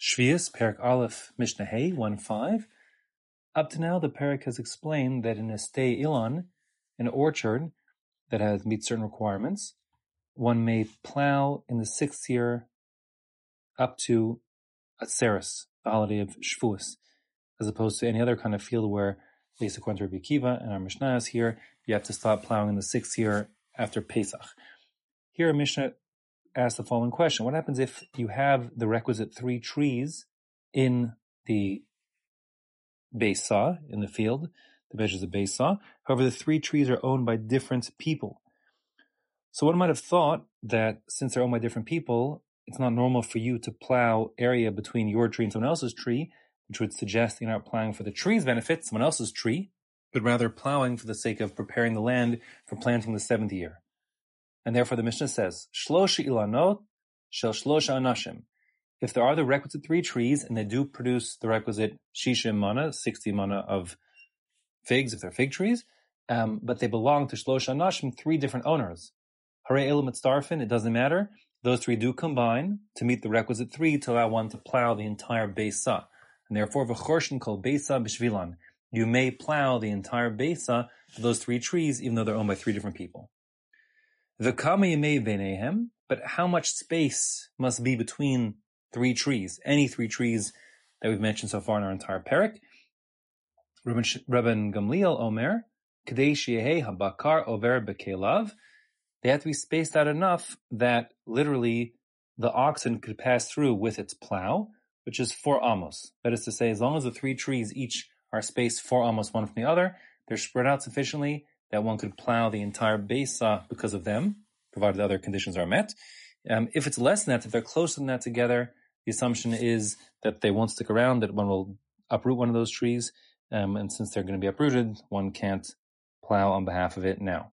Shvius, Perak Aleph, Mishnah Hey, 1 5. Up to now, the Perak has explained that in a sdei ilan, an orchard that has meets certain requirements, one may plow in the sixth year up to Atzeres, the holiday of Shavuos, as opposed to any other kind of field where, at least according to Rabbi Akiva and our Mishnah is here, you have to stop plowing in the sixth year after Pesach. Here, Mishnah ask the following question. What happens if you have the requisite three trees in the beis se'ah, in the field, the measures of beis se'ah. However, the three trees are owned by different people. So one might have thought that since they're owned by different people, it's not normal for you to plow area between your tree and someone else's tree, which would suggest you're not plowing for the tree's benefit, someone else's tree, but rather plowing for the sake of preparing the land for planting the seventh year. And therefore the Mishnah says, Shlosha ilanot shel shlosha anashim. If there are the requisite three trees and they do produce the requisite shisha mana, 60 mana of figs, if they're fig trees, um, but they belong to shlosha anashim, three different owners. Harei eilu it doesn't matter. Those three do combine to meet the requisite three to allow one to plow the entire besa. And therefore, v'chorshin called besa b'shvilan. You may plow the entire besa for those three trees, even though they're owned by three different people. But how much space must be between three trees? Any three trees that we've mentioned so far in our entire parak. Rabban Gamliel Omer, Kadesh Habakar Over Bekelav. They have to be spaced out enough that literally the oxen could pass through with its plow, which is four amos. That is to say, as long as the three trees each are spaced four amos one from the other, they're spread out sufficiently that one could plow the entire besa because of them, provided the other conditions are met. Um, if it's less than that, if they're closer than that together, the assumption is that they won't stick around, that one will uproot one of those trees. Um, and since they're going to be uprooted, one can't plow on behalf of it now.